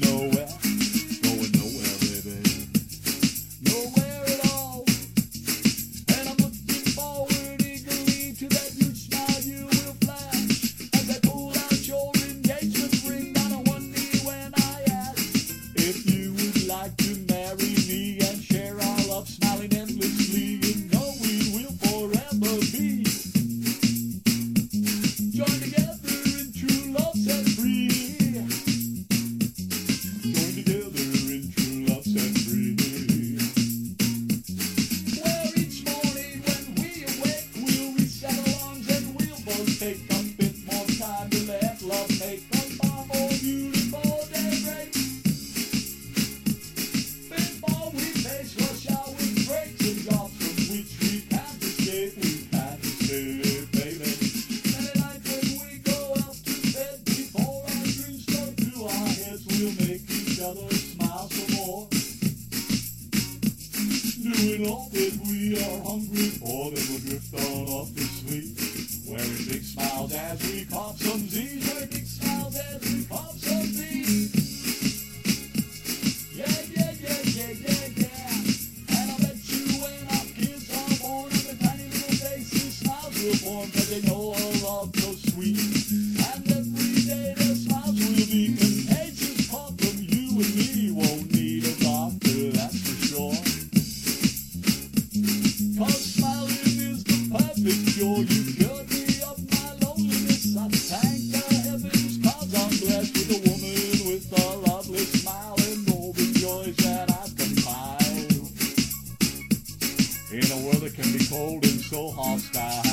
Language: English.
nowhere. Take a bit more time to let love make us far beautiful than great. Before we face rush out with breaks and jobs from which we can't escape, we can't escape, baby. Many nights when we go out to bed before our dreams go to our heads, we'll make each other smile some more. Doing all that we are hungry for, then we'll drift on off to sleep. cold and so hostile.